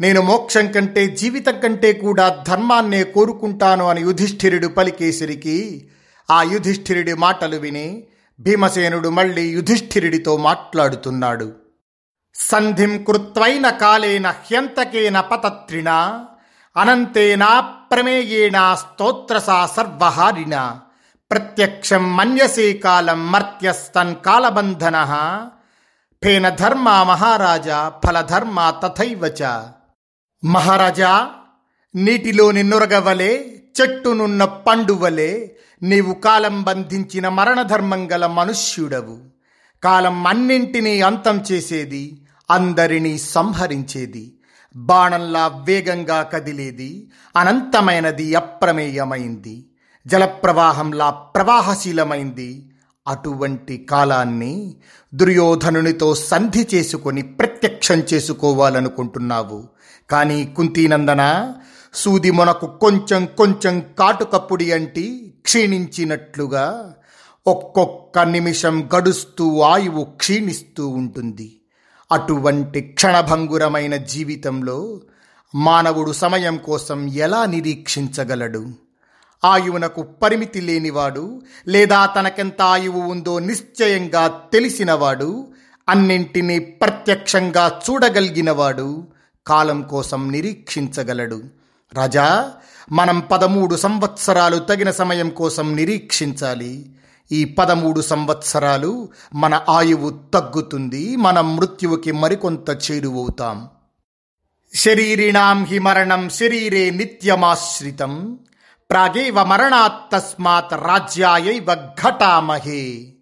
నేను మోక్షం కంటే జీవితం కంటే కూడా ధర్మాన్నే కోరుకుంటాను అని యుధిష్ఠిరుడు పలికేసరికి ఆ యుధిష్ఠిరుడి మాటలు విని భీమసేనుడు మళ్ళీ యుధిష్ఠిరుడితో మాట్లాడుతున్నాడు. సంధిం కృత్వైన కాలేన హ్యంతకేన పతత్రిణ అనంతేనా ప్రమేయేణ స్తోత్రసా సర్వహారిణ ప్రత్యక్షం మన్యసే కాలం మర్త్యస్తన్ కాలబంధన ఫేన ధర్మ మహారాజా ఫలధర్మ తథైవచ మహారాజా నీటిలోని నిన్నురగవలే చెట్టునున్న పండువలే నీవు కాలం బంధించిన మరణధర్మం గల మనుష్యుడవు. కాలం అన్నింటినీ అంతం చేసేది అందరినీ సంహరించేది. బాణంలా వేగంగా కదిలేది అనంతమైనది అప్రమేయమైంది. జలప్రవాహంలా ప్రవాహశీలమైంది. అటువంటి కాలాన్ని దుర్యోధనునితో సంధి చేసుకొని ప్రత్యక్షం చేసుకోవాలనుకుంటున్నావు. కానీ కుంతీనందన సూది మొనకు కొంచెం కొంచెం కాటుకప్పుడి అంటి క్షీణించినట్లుగా ఒక్కొక్క నిమిషం గడుస్తూ ఆయువు క్షీణిస్తూ ఉంటుంది. అటువంటి క్షణభంగురమైన జీవితంలో మానవుడు సమయం కోసం ఎలా నిరీక్షించగలడు? ఆయువునకు పరిమితి లేనివాడు లేదా తనకెంత ఆయువు ఉందో నిశ్చయంగా తెలిసినవాడు అన్నింటినీ ప్రత్యక్షంగా చూడగలిగినవాడు కాలం కోసం నిరీక్షించగలడు. రాజా మనం పదమూడు సంవత్సరాలు తగిన సమయం కోసం నిరీక్షించాలి. ఈ పదమూడు సంవత్సరాలు మన ఆయువు తగ్గుతుంది మన మృత్యువుకి మరికొంత చేరువవుతాం శరీరిణాం హి మరణం శరీరే నిత్యమాశ్రితం. ప్రాగేవ మరణాత్తస్మాత్ రాజ్యాయైవ ఘటామహే.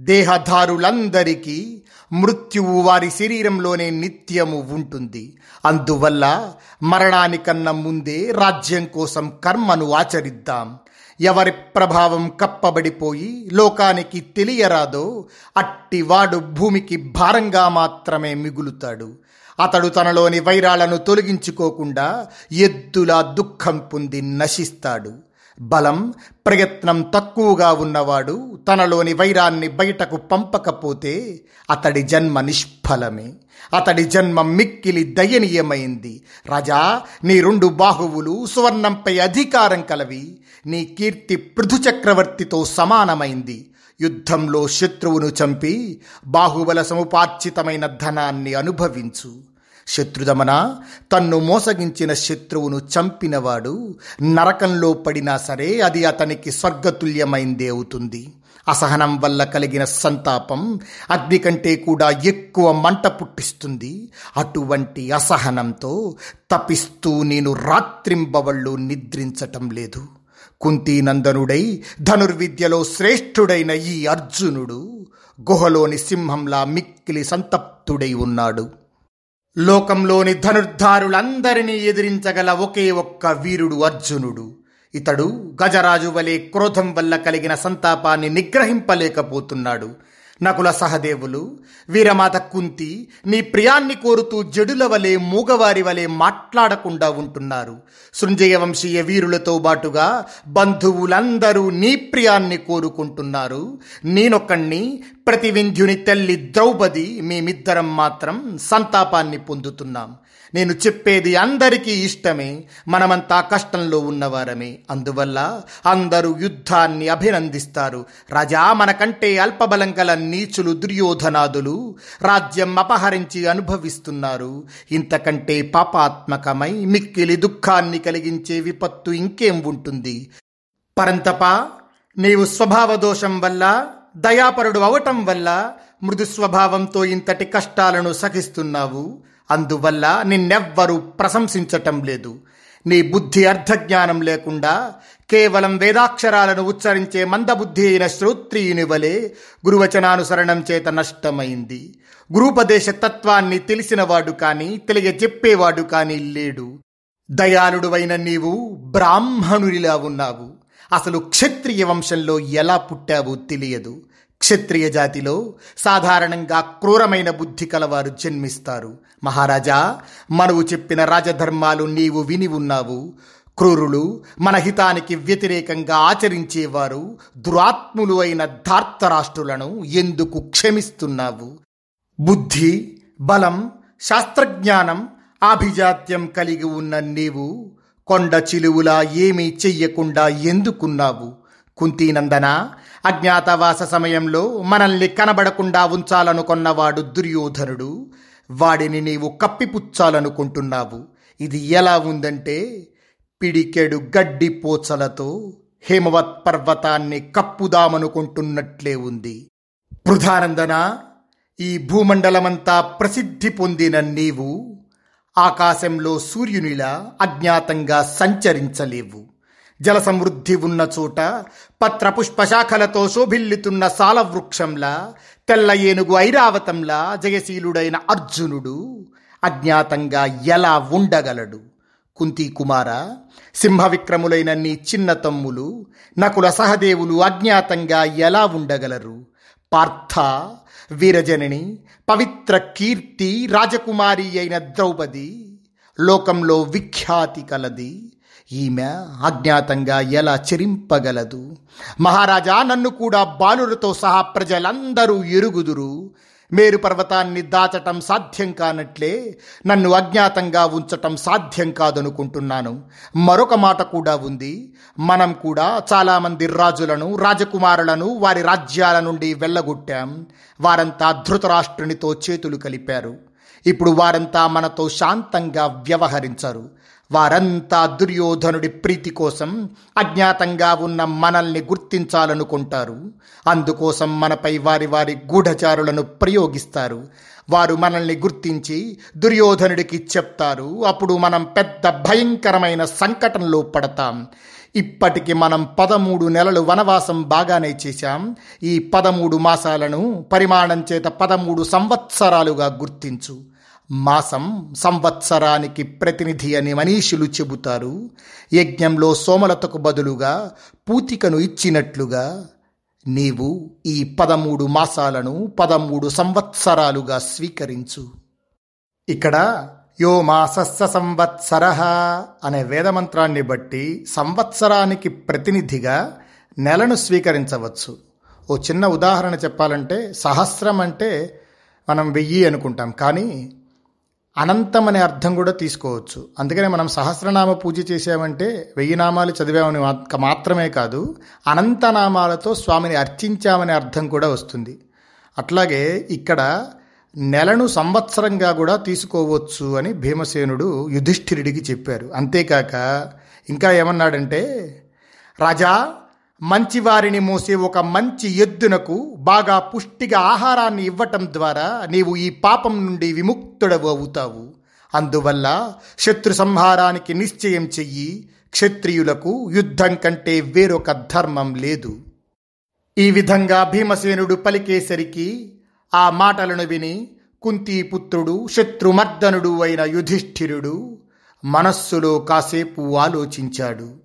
దేహధారులందరికీ మృత్యువు వారి శరీరంలోనే నిత్యము ఉంటుంది. అందువల్ల మరణానికన్నా ముందే రాజ్యం కోసం కర్మను ఆచరిద్దాం. ఎవరి ప్రభావం కప్పబడిపోయి లోకానికి తెలియరాదో అట్టివాడు భూమికి భారంగా మాత్రమే మిగులుతాడు. అతడు తనలోని వైరాలను తొలగించుకోకుండా ఎద్దులా దుఃఖం పొంది నశిస్తాడు. బలం ప్రయత్నం తక్కువగా ఉన్నవాడు తనలోని వైరాన్ని బయటకు పంపకపోతే అతడి జన్మ నిష్ఫలమే. అతడి జన్మ మిక్కిలి దయనీయమైంది. రాజా నీ రెండు బాహువులు సువర్ణంపై అధికారం కలవి. నీ కీర్తి పృథు చక్రవర్తితో సమానమైంది. యుద్ధంలో శత్రువును చంపి బాహుబల సముపార్జితమైన ధనాన్ని అనుభవించు. శత్రుదమన? తన్ను మోసగించిన శత్రువును చంపినవాడు నరకంలో పడినా సరే అది అతనికి స్వర్గతుల్యమైందే అవుతుంది అసహనం వల్ల కలిగిన సంతాపం అగ్ని కంటే కూడా ఎక్కువ మంట పుట్టిస్తుంది. అటువంటి అసహనంతో తపిస్తూ నేను రాత్రింబవళ్ళు నిద్రించటం లేదు. కుంతీనందనుడై ధనుర్విద్యలో శ్రేష్ఠుడైన ఈ అర్జునుడు గుహలోని సింహంలా మిక్కిలి సంతప్తుడై ఉన్నాడు. లోకంలోని ధనుర్ధారులందరినీ ఎదిరించగల ఒకే ఒక్క వీరుడు అర్జునుడు. ఇతడు గజరాజు వలె క్రోధం వల్ల కలిగిన సంతాపాన్ని నిగ్రహింపలేకపోతున్నాడు. నకుల సహదేవులు వీరమాత కుంతి నీ ప్రియాన్ని కోరుతూ జడుల వలె మూగవారి వలె మాట్లాడకుండా ఉంటున్నారు. సృంజయ వంశీయ వీరులతో బాటుగా బంధువులందరూ నీ ప్రియాన్ని కోరుకుంటున్నారు. నేనొక్కణ్ణి ప్రతివింధ్యుని తల్లి ద్రౌపది మేమిద్దరం మాత్రం సంతాపాన్ని పొందుతున్నాం. నేను చెప్పేది అందరికీ ఇష్టమే మనమంతా కష్టంలో ఉన్నవారమే. అందువల్ల అందరూ యుద్ధాన్ని అభినందిస్తారు. రాజా మనకంటే అల్పబలం గల నీచులు దుర్యోధనాదులు రాజ్యం అపహరించి అనుభవిస్తున్నారు. ఇంతకంటే పాపాత్మకమై మిక్కిలి దుఃఖాన్ని కలిగించే విపత్తు ఇంకేం ఉంటుంది? పరంతప నీవు స్వభావ దోషం వల్ల దయాపరుడు అవటం వల్ల మృదు స్వభావంతో ఇంతటి కష్టాలను సహిస్తున్నావు. అందువల్ల నిన్నెవ్వరూ ప్రశంసించటం లేదు. నీ బుద్ధి అర్థజ్ఞానం లేకుండా కేవలం వేదాక్షరాలను ఉచ్చరించే మందబుద్ధి అయిన శ్రోత్రియుని వలె గురువచనానుసరణం చేత నష్టమైంది. గురుపదేశ తత్వాన్ని తెలిసినవాడు కాని తెలియజెప్పేవాడు కాని లేడు. దయాళుడువైన నీవు బ్రాహ్మణునిలా ఉన్నావు. అసలు క్షత్రియ వంశంలో ఎలా పుట్టావో తెలియదు. క్షత్రియ జాతిలో సాధారణంగా క్రూరమైన బుద్ధి కలవారు జన్మిస్తారు. మహారాజా మనవు చెప్పిన రాజధర్మాలు నీవు విని ఉన్నావు. క్రూరులు మన హితానికి వ్యతిరేకంగా ఆచరించేవారు దురాత్ములు అయిన ధార్తరాష్ట్రులను ఎందుకు క్షమిస్తున్నావు? బుద్ధి బలం శాస్త్రజ్ఞానం ఆభిజాత్యం కలిగి ఉన్న నీవు కొండ చిలువులా ఏమీ చెయ్యకుండా ఎందుకున్నావు? కుంతీనందన? అజ్ఞాతవాస సమయంలో మనల్ని కనబడకుండా ఉంచాలనుకున్నవాడు దుర్యోధనుడు. వాడిని నీవు కప్పిపుచ్చాలనుకుంటున్నావు. ఇది ఎలా ఉందంటే పిడికెడు గడ్డి పోచలతో హేమవత్ పర్వతాన్ని కప్పుదామనుకుంటున్నట్లే ఉంది. బృధానందన ఈ భూమండలమంతా ప్రసిద్ధి పొందిన నీవు ఆకాశంలో సూర్యునిలా అజ్ఞాతంగా సంచరించలేవు. జల సమృద్ధి ఉన్న చోట పత్ర పుష్పశాఖలతో శోభిల్లుతున్న సాలవృక్షంలా తెల్ల ఏనుగు ఐరావతంలా జయశీలుడైన అర్జునుడు అజ్ఞాతంగా ఎలా ఉండగలడు? కుంతి కుమార సింహవిక్రములైన నీ చిన్న తమ్ములు నకుల సహదేవులు అజ్ఞాతంగా ఎలా ఉండగలరు? పార్థ వీరజనని పవిత్ర కీర్తి రాజకుమారి అయిన ద్రౌపది లోకంలో విఖ్యాతి కలది. ఈమె అజ్ఞాతంగా ఎలా చెరింపగలదు? మహారాజా నన్ను కూడా బాలులతో సహా ప్రజలందరూ ఎరుగుదురు. మేరు పర్వతాన్ని దాచటం సాధ్యం కానట్లే నన్ను అజ్ఞాతంగా ఉంచటం సాధ్యం కాదనుకుంటున్నాను. మరొక మాట కూడా ఉంది. మనం కూడా చాలామంది రాజులను రాజకుమారులను వారి రాజ్యాల నుండి వెళ్ళగొట్టాం. వారంతా ధృతరాష్ట్రునితో చేతులు కలిపారు. ఇప్పుడు వారంతా మనతో శాంతంగా వ్యవహరించరు. వారంతా దుర్యోధనుడి ప్రీతి కోసం అజ్ఞాతంగా ఉన్న మనల్ని గుర్తించాలనుకుంటారు. అందుకోసం మనపై వారి వారి గూఢచారులను ప్రయోగిస్తారు. వారు మనల్ని గుర్తించి దుర్యోధనుడికి చెప్తారు. అప్పుడు మనం పెద్ద భయంకరమైన సంకటంలో పడతాం. ఇప్పటికి మనం పదమూడు నెలలు వనవాసం బాగానే చేశాం. ఈ పదమూడు మాసాలను పరిమాణం చేత పదమూడు సంవత్సరాలుగా గుర్తించు. మాసం సంవత్సరానికి ప్రతినిధి అని మనీషులు చెబుతారు. యజ్ఞంలో సోమలతకు బదులుగా పూతికను ఇచ్చినట్లుగా నీవు ఈ పదమూడు మాసాలను పదమూడు సంవత్సరాలుగా స్వీకరించు. ఇక్కడ యో మాసస్స సంవత్సర అనే వేదమంత్రాన్ని బట్టి సంవత్సరానికి ప్రతినిధిగా నెలను స్వీకరించవచ్చు. ఓ చిన్న ఉదాహరణ చెప్పాలంటే సహస్రం అంటే మనం వెయ్యి అనుకుంటాం. కానీ అనంతం అనే అర్థం కూడా తీసుకోవచ్చు. అందుకనే మనం సహస్రనామ పూజ చేసామంటే వెయ్యి నామాలు చదివామని మాత్రమే కాదు అనంతనామాలతో స్వామిని అర్చించామనే అర్థం కూడా వస్తుంది. అట్లాగే ఇక్కడ నెలను సంవత్సరంగా కూడా తీసుకోవచ్చు అని భీమసేనుడు యుధిష్ఠిరుడికి చెప్పారు. అంతేకాక ఇంకా ఏమన్నాడంటే రాజా మంచివారిని మోసే ఒక మంచి ఎద్దునకు బాగా పుష్టిగా ఆహారాన్ని ఇవ్వటం ద్వారా నీవు ఈ పాపం నుండి విముక్తుడవు అవుతావు. అందువల్ల శత్రు సంహారానికి నిశ్చయం చెయ్యి. క్షత్రియులకు యుద్ధం కంటే వేరొక ధర్మం లేదు. ఈ విధంగా భీమసేనుడు పలికేసరికి ఆ మాటలను విని కుంతీపుత్రుడు శత్రుమర్దనుడు అయిన యుధిష్ఠిరుడు మనస్సులో కాసేపు ఆలోచించాడు.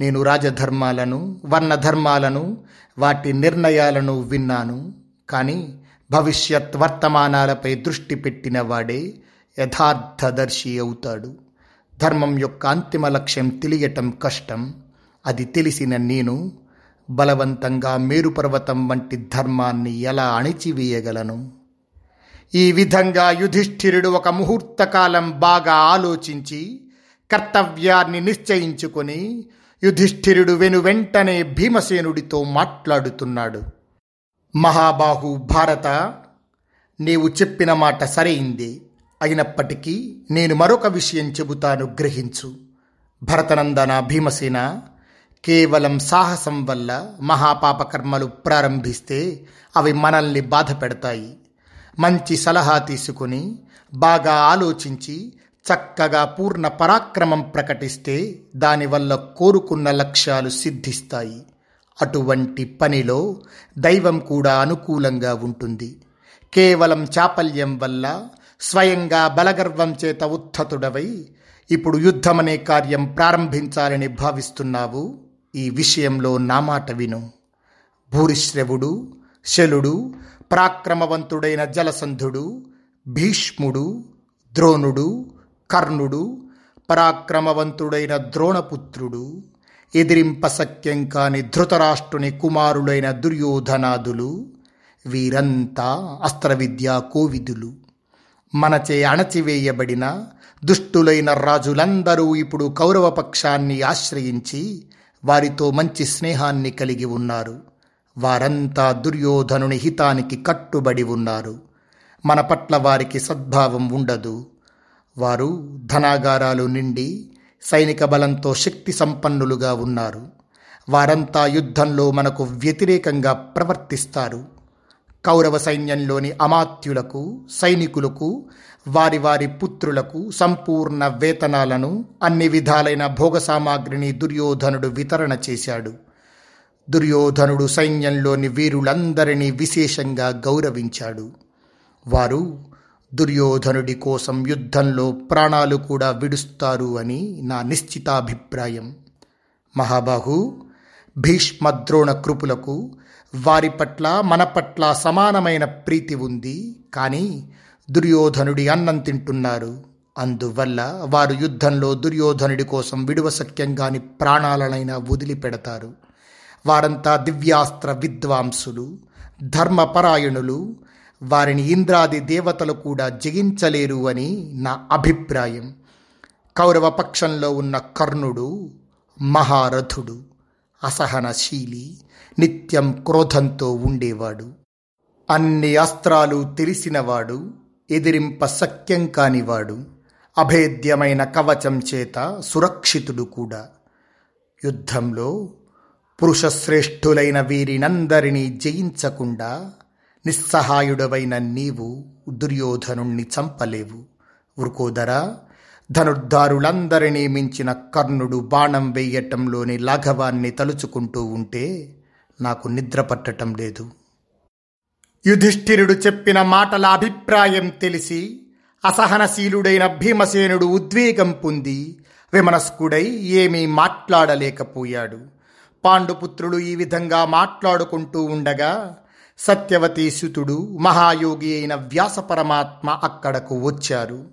నేను రాజధర్మాలను వర్ణధర్మాలను వాటి నిర్ణయాలను విన్నాను. కానీ భవిష్యత్ వర్తమానాలపై దృష్టి పెట్టిన వాడే యథార్థదర్శి అవుతాడు. ధర్మం యొక్క అంతిమ లక్ష్యం తెలియటం కష్టం. అది తెలిసిన నేను బలవంతంగా మేరుపర్వతం వంటి ధర్మాన్ని ఎలా అణిచివేయగలను? ఈ విధంగా యుధిష్ఠిరుడు ఒక ముహూర్తకాలం బాగా ఆలోచించి కర్తవ్యాన్ని నిశ్చయించుకొని యుధిష్ఠిరుడు వెను వెంటనే భీమసేనుడితో మాట్లాడుతున్నాడు. మహాబాహు భారత నీవు చెప్పిన మాట సరైంది. అయినప్పటికీ నేను మరొక విషయం చెబుతాను గ్రహించు. భరతనందన భీమసేన కేవలం సాహసం వల్ల మహాపాపకర్మలు ప్రారంభిస్తే అవి మనల్ని బాధ పెడతాయి మంచి సలహా తీసుకుని బాగా ఆలోచించి చక్కగా పూర్ణ పరాక్రమం ప్రకటిస్తే దానివల్ల కోరుకున్న లక్ష్యాలు సిద్ధిస్తాయి. అటువంటి పనిలో దైవం కూడా అనుకూలంగా ఉంటుంది. కేవలం చాపల్యం వల్ల స్వయంగా బలగర్వం చేత ఉత్థతుడవై ఇప్పుడు యుద్ధమనే కార్యం ప్రారంభించాలని భావిస్తున్నావు? ఈ విషయంలో నా మాట విను. భూరిశ్రవుడు శలుడు పరాక్రమవంతుడైన జలసంధుడు భీష్ముడు ద్రోణుడు కర్ణుడు పరాక్రమవంతుడైన ద్రోణపుత్రుడు ఎదిరింపసఖ్యం కాని ధృతరాష్ట్రుని కుమారుడైన దుర్యోధనాదులు వీరంతా అస్త్రవిద్యా కోవిదులు. మనచే అణచివేయబడిన దుష్టులైన రాజులందరూ ఇప్పుడు కౌరవ పక్షాన్ని ఆశ్రయించి వారితో మంచి స్నేహాన్ని కలిగి ఉన్నారు. వారంతా దుర్యోధనుని హితానికి కట్టుబడి ఉన్నారు. మన పట్ల వారికి సద్భావం ఉండదు. వారు ధనాగారాలు నిండి సైనిక బలంతో శక్తి సంపన్నులుగా ఉన్నారు. వారంతా యుద్ధంలో మనకు వ్యతిరేకంగా ప్రవర్తిస్తారు. కౌరవ సైన్యంలోని అమాత్యులకు సైనికులకు వారి వారి పుత్రులకు సంపూర్ణ వేతనాలను అన్ని విధాలైన భోగ సామాగ్రిని దుర్యోధనుడు వితరణ చేశాడు. దుర్యోధనుడు సైన్యంలోని వీరులందరినీ విశేషంగా గౌరవించాడు. వారు దుర్యోధనుడి కోసం యుద్ధంలో ప్రాణాలు కూడా విడుస్తారు అని నా నిశ్చితాభిప్రాయం. మహాబాహు భీష్మద్రోణ కృపులకు వారి పట్ల మన పట్ల సమానమైన ప్రీతి ఉంది. కానీ దుర్యోధనుడి అన్నం తింటున్నారు. అందువల్ల వారు యుద్ధంలో దుర్యోధనుడి కోసం విడువసఖ్యంగాని ప్రాణాలనైనా వదిలిపెడతారు. వారంతా దివ్యాస్త్ర విద్వాంసులు ధర్మపరాయణులు వారిని ఇంద్రాది దేవతలు కూడా జయించలేరు అని నా అభిప్రాయం. కౌరవ పక్షంలో ఉన్న కర్ణుడు మహారథుడు అసహనశీలి నిత్యం క్రోధంతో ఉండేవాడు. అన్ని అస్త్రాలు తెలిసినవాడు ఎదిరింప సఖ్యం కానివాడు అభేద్యమైన కవచం చేత సురక్షితుడు కూడా. యుద్ధంలో పురుషశ్రేష్ఠులైన వీరినందరినీ జయించకుండా నిస్సహాయుడవైన నీవు దుర్యోధనుణ్ణి చంపలేవు. వృకోదరా ధనుర్ధారులందరినీ మించిన కర్ణుడు బాణం వెయ్యటంలోని లాఘవాన్ని తలుచుకుంటూ ఉంటే నాకు నిద్ర పట్టటం లేదు. యుధిష్ఠిరుడు చెప్పిన మాటల అభిప్రాయం తెలిసి అసహనశీలుడైన భీమసేనుడు ఉద్వేగం పొంది విమనస్కుడై ఏమీ మాట్లాడలేకపోయాడు. పాండుపుత్రులు ఈ విధంగా మాట్లాడుకుంటూ ఉండగా సత్యవతీసుతుడు మహాయోగి అయిన వ్యాస పరమాత్మ అక్కడకు వచ్చారు.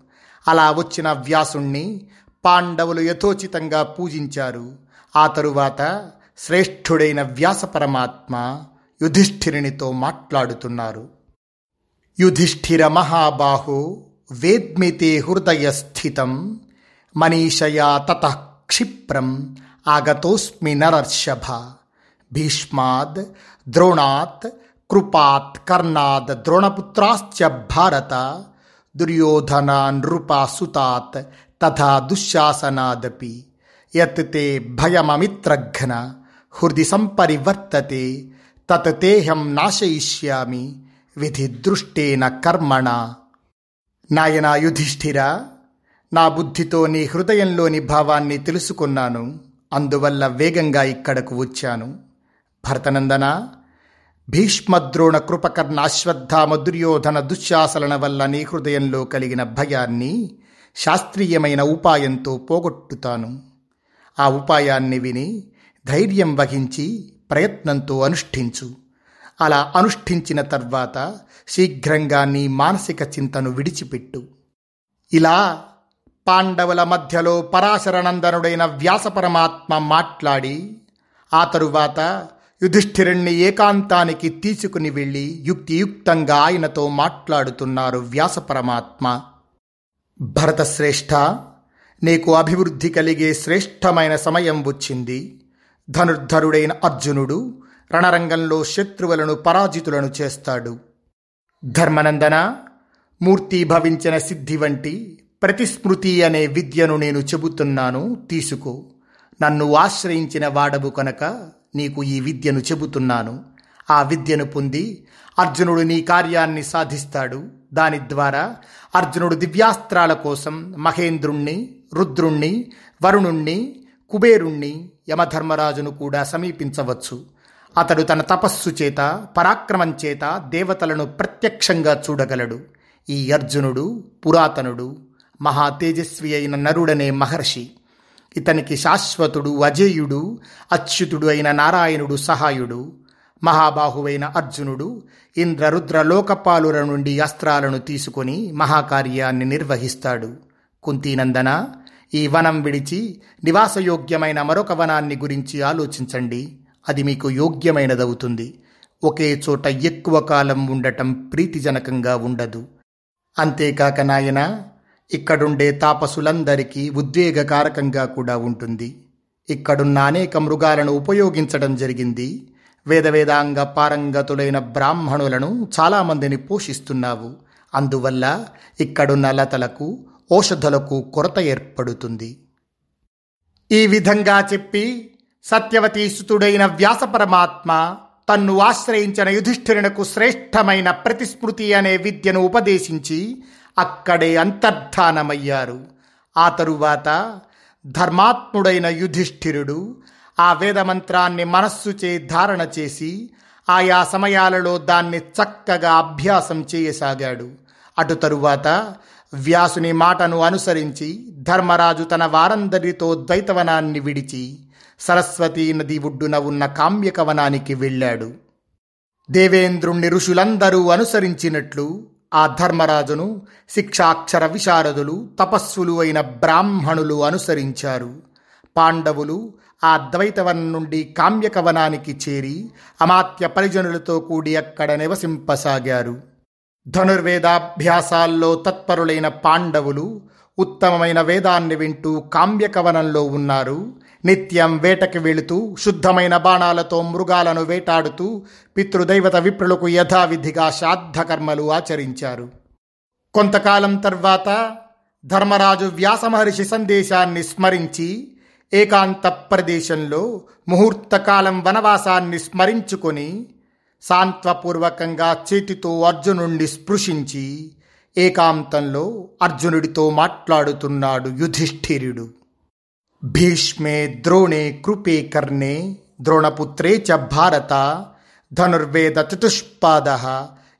అలా వచ్చిన వ్యాసుణ్ణి పాండవులు యథోచితంగా పూజించారు. ఆ తరువాత శ్రేష్ఠుడైన వ్యాస పరమాత్మ యుధిష్ఠిరునితో మాట్లాడుతున్నారు. యుధిష్ఠిర మహాబాహో వేద్మితే హృదయస్థితం మనీషయా తత క్షిప్రం ఆగతోస్మి నరర్షభ భీష్మాద్ ద్రోణాత్ కృపాత్ కర్ణాద్ ద్రోణపుత్రాశ్చ భారత దుర్యోధనాన్ నృపాసుతాత్ తథా దుశ్శాసనాదపి యత్ తే భయమమిత్రఘ్న హృది సంపరివర్తతే తత్ తేహం నాశయిష్యామి విధి దృష్టేన కర్మణ. నాయనా యుధిష్ఠిర నా బుద్ధితో నీ హృదయంలోని భావాన్ని తెలుసుకున్నాను అందువల్ల వేగంగా ఇక్కడకు వచ్చాను. భరతనందనా? భీష్మద్రోణ కృపకర్ణ అశ్వత్థామ దుర్యోధన దుశ్శాసలన వల్ల నీ హృదయంలో కలిగిన భయాన్ని శాస్త్రీయమైన ఉపాయంతో పోగొట్టుతాను. ఆ ఉపాయాన్ని విని ధైర్యం వహించి ప్రయత్నంతో అనుష్ఠించు. అలా అనుష్ఠించిన తర్వాత శీఘ్రంగా నీ మానసిక చింతను విడిచిపెట్టు. ఇలా పాండవుల మధ్యలో పరాశరనందనుడైన వ్యాసపరమాత్మ మాట్లాడి ఆ తరువాత యుధిష్ఠిరుణ్ణి ఏకాంతానికి తీసుకుని వెళ్ళి యుక్తియుక్తంగా ఆయనతో మాట్లాడుతున్నారు వ్యాసపరమాత్మ భరతశ్రేష్ఠ నీకు అభివృద్ధి కలిగే శ్రేష్టమైన సమయం వచ్చింది. ధనుర్ధరుడైన అర్జునుడు రణరంగంలో శత్రువులను పరాజితులను చేస్తాడు. ధర్మనందన మూర్తీభవించిన సిద్ధి వంటి ప్రతిస్మృతి అనే విద్యను నేను చెబుతున్నాను తీసుకో. నన్ను ఆశ్రయించిన వాడవు కనుక నీకు ఈ విద్యను చెబుతున్నాను. ఆ విద్యను పొంది అర్జునుడు నీ కార్యాన్ని సాధిస్తాడు. దాని ద్వారా అర్జునుడు దివ్యాస్త్రాల కోసం మహేంద్రుణ్ణి రుద్రుణ్ణి వరుణుణ్ణి కుబేరుణ్ణి యమధర్మరాజును కూడా సమీపించవచ్చు. అతడు తన తపస్సు చేత పరాక్రమం చేత దేవతలను ప్రత్యక్షంగా చూడగలడు. ఈ అర్జునుడు పురాతనుడు మహా తేజస్వి అయిన నరుడనే మహర్షి. ఇతనికి శాశ్వతుడు అజేయుడు అచ్యుతుడు అయిన నారాయణుడు సహాయుడు మహాబాహువైన అర్జునుడు ఇంద్రరుద్ర లోకపాలుర నుండి అస్త్రాలను తీసుకొని మహాకార్యాన్ని నిర్వహిస్తాడు. కుంతీనందన ఈ వనం విడిచి నివాసయోగ్యమైన మరొక వనాన్ని గురించి ఆలోచించండి. అది మీకు యోగ్యమైనదవుతుంది. ఒకే చోట ఎక్కువ కాలం ఉండటం ప్రీతిజనకంగా ఉండదు. అంతేకాక నాయన ఇక్కడుండే తాపసులందరికీ ఉద్వేగకారకంగా కూడా ఉంటుంది. ఇక్కడున్న అనేక మృగాలను ఉపయోగించడం జరిగింది. వేదవేదాంగ పారంగతులైన బ్రాహ్మణులను చాలామందిని పోషిస్తున్నావు. అందువల్ల ఇక్కడున్న లతలకు ఔషధులకు కొరత ఏర్పడుతుంది. ఈ విధంగా చెప్పి సత్యవతీసుతుడైన వ్యాస పరమాత్మ తన్ను ఆశ్రయించిన యుధిష్ఠిరునకు శ్రేష్టమైన ప్రతిస్మృతి అనే విద్యను ఉపదేశించి అక్కడే అంతర్ధానమయ్యారు. ఆ తరువాత ధర్మాత్ముడైన యుధిష్ఠిరుడు ఆ వేదమంత్రాన్ని మనస్సుచే ధారణ చేసి ఆయా సమయాలలో దాన్ని చక్కగా అభ్యాసం చేయసాగాడు. అటు తరువాత వ్యాసుని మాటను అనుసరించి ధర్మరాజు తన వారందరితో ద్వైతవనాన్ని విడిచి సరస్వతీ నది ఒడ్డున ఉన్న కామ్యకవనానికి వెళ్ళాడు. దేవేంద్రుణ్ణి ఋషులందరూ అనుసరించినట్లు ఆ ధర్మరాజును శిక్షాక్షర విశారదులు తపస్సులు అయిన బ్రాహ్మణులు అనుసరించారు. పాండవులు ఆ ద్వైతవనం నుండి కామ్యకవనానికి చేరి అమాత్య పరిజనులతో కూడి అక్కడ నివసింపసాగారు. ధనుర్వేదాభ్యాసాల్లో తత్పరులైన పాండవులు ఉత్తమమైన వేదాన్ని వింటూ కామ్యకవనంలో ఉన్నారు. నిత్యం వేటకి వెళుతూ శుద్ధమైన బాణాలతో మృగాలను వేటాడుతూ పితృదైవత విప్రులకు యథావిధిగా శ్రాద్ధకర్మలు ఆచరించారు. కొంతకాలం తర్వాత ధర్మరాజు వ్యాసమహర్షి సందేశాన్ని స్మరించి ఏకాంత ప్రదేశంలో ముహూర్తకాలం వనవాసాన్ని స్మరించుకొని సాంత్వపూర్వకంగా చేతితో అర్జునుణ్ణి స్పృశించి ఏకాంతంలో అర్జునుడితో మాట్లాడుతున్నాడు యుధిష్ఠిరుడు. भीष्मे द्रोणे कृपे कर्णे, द्रोणपुत्रे च भारत, धनुर्वेद चतुष्पाद,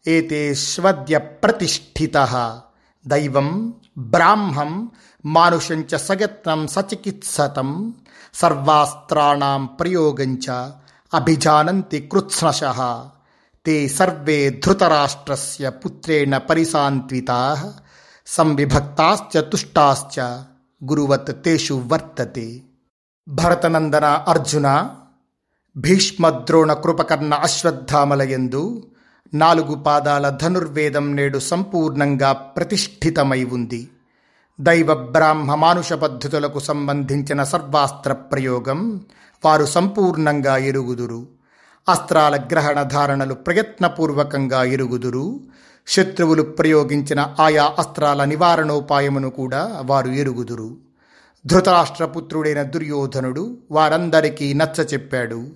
एते स्वद्यप्रतिष्ठितः दैवं, ब्राह्मं, मानुषं च सयत्नं सचिकित्सतं, सर्वास्त्राणां प्रयोगञ्च अभिजानन्ति कृत्स्नशः। ते सर्वे धृतराष्ट्रस्य पुत्रेण परिसान्त्विताः, संविभक्ताश्च तुष्टाश्च। గురువత్ తేషు వర్తతే. భరతనందన అర్జున భీష్మద్రోణ కృపకర్ణ అశ్వత్థామలయందు నాలుగు పాదాల ధనుర్వేదం నేడు సంపూర్ణంగా ప్రతిష్ఠితమై ఉంది. దైవ బ్రాహ్మ మానుష పద్ధతులకు సంబంధించిన సర్వాస్త్ర ప్రయోగం వారు సంపూర్ణంగా ఎరుగుదురు. అస్త్రాల గ్రహణ ధారణలు ప్రయత్నపూర్వకంగా ఎరుగుదురు. శత్రువులు ప్రయోగించిన ఆయా అస్త్రాల నివారణోపాయమును కూడా వారు ఎరుగుదురు. ధృతరాష్ట్రపుత్రుడైన దుర్యోధనుడు వారందరికీ నచ్చ చెప్పాడు.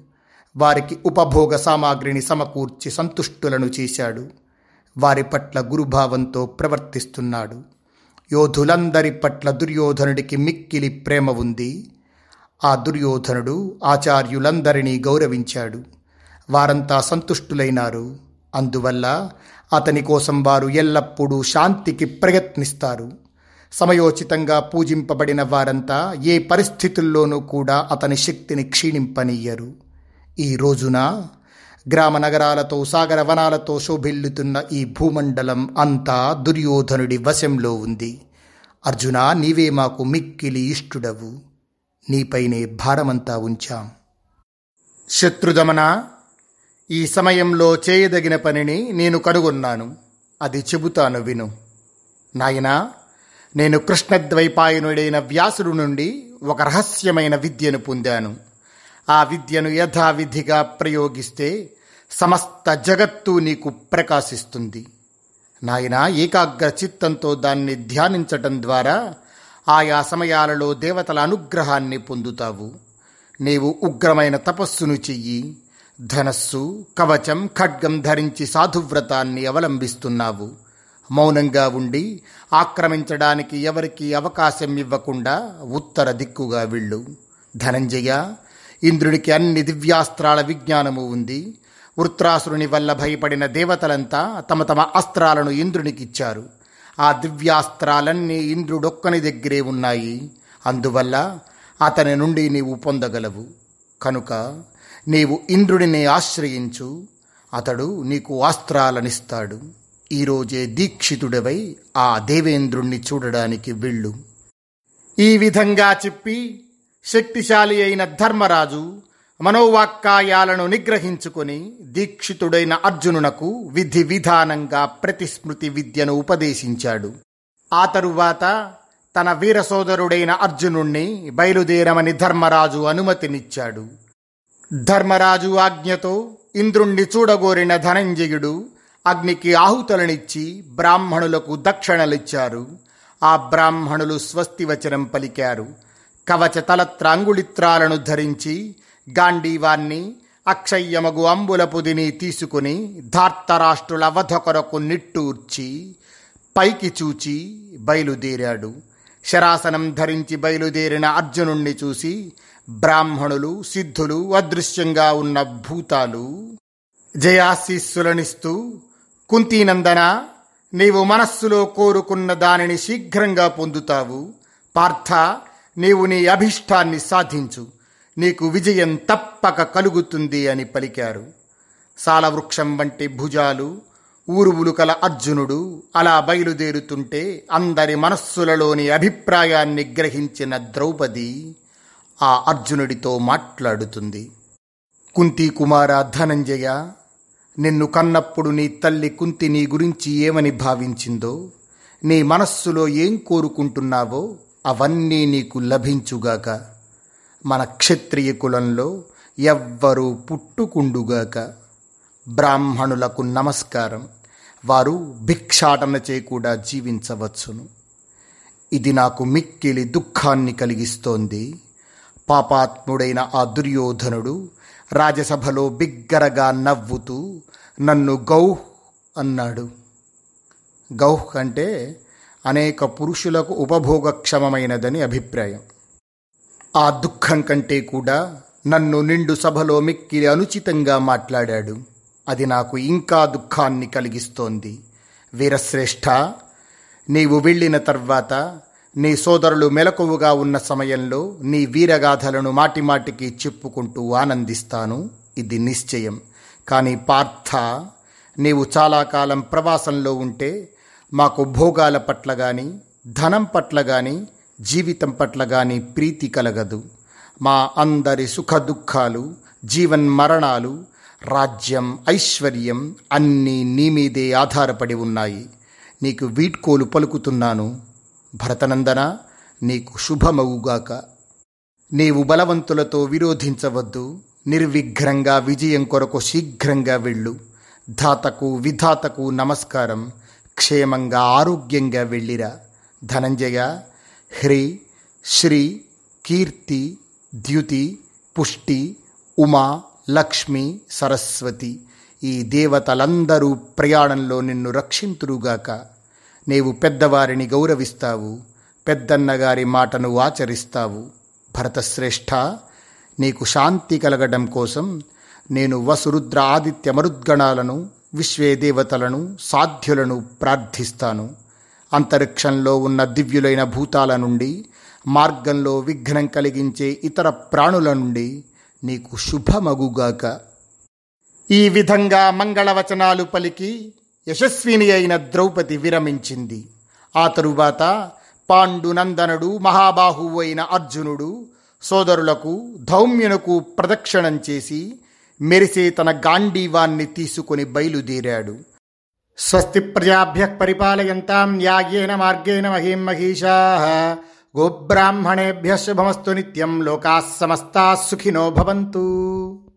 వారికి ఉపభోగ సామాగ్రిని సమకూర్చి సంతుష్టులను చేశాడు. వారి పట్ల గురుభావంతో ప్రవర్తిస్తున్నాడు. యోధులందరి పట్ల దుర్యోధనుడికి మిక్కిలి ప్రేమ ఉంది. ఆ దుర్యోధనుడు ఆచార్యులందరినీ గౌరవించాడు. వారంతా సంతుష్టులైనారు. అందువల్ల అతని కోసం వారు ఎల్లప్పుడూ శాంతికి ప్రయత్నిస్తారు. సమయోచితంగా పూజింపబడిన వారంతా ఏ పరిస్థితుల్లోనూ కూడా అతని శక్తిని క్షీణింపనీయరు. ఈ రోజున గ్రామ నగరాలతో సాగర వనాలతో శోభిల్లుతున్న ఈ భూమండలం అంతా దుర్యోధనుడి వశంలో ఉంది. అర్జున నీవే మాకు మిక్కిలి ఇష్టుడవు. నీపైనే భారమంతా ఉంచాం. శత్రుదమన ఈ సమయంలో చేయదగిన పనిని నేను కనుగొన్నాను. అది చెబుతాను విను. నాయనా నేను కృష్ణద్వైపాయనుడైన వ్యాసుడు నుండి ఒక రహస్యమైన విద్యను పొందాను. ఆ విద్యను యథావిధిగా ప్రయోగిస్తే సమస్త జగత్తు నీకు ప్రకాశిస్తుంది. నాయన ఏకాగ్ర చిత్తంతో దాన్ని ధ్యానించటం ద్వారా ఆయా సమయాలలో దేవతల అనుగ్రహాన్ని పొందుతావు. నీవు ఉగ్రమైన తపస్సును చెయ్యి. ధనస్సు కవచం ఖడ్గం ధరించి సాధువ్రతాన్ని అవలంబిస్తున్నావు. మౌనంగా ఉండి ఆక్రమించడానికి ఎవరికి అవకాశం ఇవ్వకుండా ఉత్తర దిక్కుగా వెళ్ళు. ధనంజయ ఇంద్రుడికి అన్ని దివ్యాస్త్రాల విజ్ఞానము ఉంది. వృత్రాసురుని వల్ల భయపడిన దేవతలంతా తమ తమ అస్త్రాలను ఇంద్రునికిచ్చారు. ఆ దివ్యాస్త్రాలన్నీ ఇంద్రుడొక్కని దగ్గరే ఉన్నాయి. అందువల్ల అతని నుండి నీవు పొందగలవు. కనుక నీవు ఇంద్రుడిని ఆశ్రయించు అతడు నీకు ఆస్త్రాలనిస్తాడు. ఈరోజే దీక్షితుడవై ఆ దేవేంద్రుణ్ణి చూడడానికి వెళ్ళు. ఈ విధంగా చెప్పి శక్తిశాలి అయిన ధర్మరాజు మనోవాక్కాయాలను నిగ్రహించుకొని దీక్షితుడైన అర్జునునకు విధి విధానంగా ప్రతిస్మృతి విద్యను ఉపదేశించాడు. ఆ తరువాత తన వీర సోదరుడైన అర్జునుణ్ణి బయలుదేరమని ధర్మరాజు అనుమతినిచ్చాడు. ధర్మరాజు ఆజ్ఞతో ఇంద్రుణ్ణి చూడగోరిన ధనంజయుడు అగ్నికి ఆహుతులనిచ్చి బ్రాహ్మణులకు దక్షిణలిచ్చారు. ఆ బ్రాహ్మణులు స్వస్తి వచనం పలికారు. కవచ తలత్ర అంగుళిత్రాలను ధరించి గాంధీవాన్ని అక్షయ్యమగు అంబులపుదిని తీసుకుని ధార్తరాష్ట్రుల వధ కొరకు నిట్టూర్చి పైకి చూచి బయలుదేరాడు. శరాసనం ధరించి బయలుదేరిన అర్జునుణ్ణి చూసి బ్రాహ్మణులు సిద్ధులు అదృశ్యంగా ఉన్న భూతాలు. జయాశీస్సులనిస్తూ కుంతీనందన నీవు మనస్సులో కోరుకున్న దానిని శీఘ్రంగా పొందుతావు. పార్థ నీవు నీ అభిష్టాన్ని సాధించు. నీకు విజయం తప్పక కలుగుతుంది అని పలికారు. సాలవృక్షం వంటి భుజాలు ఊరువులు కల అర్జునుడు అలా బయలుదేరుతుంటే అందరి మనస్సులలోని అభిప్రాయాన్ని గ్రహించిన ద్రౌపది ఆ అర్జునుడితో మాట్లాడుతుంది. కుంతి కుమార ధనంజయ నిన్ను కన్నప్పుడు నీ తల్లి కుంతి నీ గురించి ఏమని భావించిందో నీ మనస్సులో ఏం కోరుకుంటున్నావో అవన్నీ నీకు లభించుగాక. మన క్షత్రియ కులంలో ఎవ్వరూ పుట్టుకుండుగాక. బ్రాహ్మణులకు నమస్కారం. వారు భిక్షాటన చేయకుండా జీవించవచ్చును. ఇది నాకు మిక్కిలి దుఃఖాన్ని కలిగిస్తోంది. పాపాత్ముడైన ఆ దుర్యోధనుడు రాజసభలో బిగ్గరగా నవ్వుతూ నన్ను గౌహ్ అన్నాడు. గౌహ్ అంటే అనేక పురుషులకు ఉపభోగక్షమమైనదని అభిప్రాయం. ఆ దుఃఖం కంటే కూడా నన్ను నిండు సభలో మిక్కిలి అనుచితంగా మాట్లాడాడు. అది నాకు ఇంకా దుఃఖాన్ని కలిగిస్తోంది. వీరశ్రేష్ఠ నీవు వెళ్ళిన తర్వాత నీ సోదరులు మెలకువగా ఉన్న సమయంలో నీ వీరగాథలను మాటిమాటికి చెప్పుకుంటూ ఆనందిస్తాను. ఇది నిశ్చయం. కానీ పార్థ నీవు చాలా కాలం ప్రవాసంలో ఉంటే మాకు భోగాల పట్ల గాని ధనం పట్ల గాని జీవితం పట్ల గాని ప్రీతి కలగదు. మా అందరి సుఖ దుఃఖాలు జీవన్ మరణాలు రాజ్యం ఐశ్వర్యం అన్నీ నీ మీదే ఆధారపడి ఉన్నాయి. నీకు వీడ్కోలు పలుకుతున్నాను. భరతనందన నీకు శుభమవుగాక నీవు బలవంతులతో విరోధించవద్దు. నిర్విఘ్రంగా విజయం కొరకు శీఘ్రంగా వెళ్ళు. ధాతకు విధాతకు నమస్కారం. క్షేమంగా ఆరోగ్యంగా వెళ్ళిరా. ధనంజయ హ్రీ శ్రీ కీర్తి ద్యుతి పుష్టి ఉమా లక్ష్మి సరస్వతి. ఈ దేవతలందరూ ప్రయాణంలో నిన్ను రక్షింతురుగాక. నీవు పెద్దవారిని గౌరవిస్తావు పెద్దన్నగారి మాటను ఆచరిస్తావు. భరతశ్రేష్ఠ నీకు శాంతి కలగడం కోసం నేను వసురుద్ర ఆదిత్య మరుద్గణాలను విశ్వే దేవతలను సాధ్యులను ప్రార్థిస్తాను. అంతరిక్షంలో ఉన్న దివ్యులైన భూతాల నుండి మార్గంలో విఘ్నం కలిగించే ఇతర ప్రాణుల నుండి నీకు శుభమగుగాక. ఈ విధంగా మంగళవచనాలు పలికి యశస్విని అయిన ద్రౌపది విరమించింది. ఆ తరువాత పాండునందనుడు మహాబాహువు అయిన అర్జునుడు సోదరులకు ధౌమ్యునకు ప్రదక్షిణం చేసి మెరిసే తన గాంధీవాన్ని తీసుకుని బయలుదేరాడు. స్వస్తి ప్రజాభ్య పరిపాలయంతాం న్యాయేన మార్గేణ మహీం మహిషా గోబ్రాహ్మణేభ్య శుభమస్తు నిత్యం లోకా సమస్తా సుఖినో భవంతు.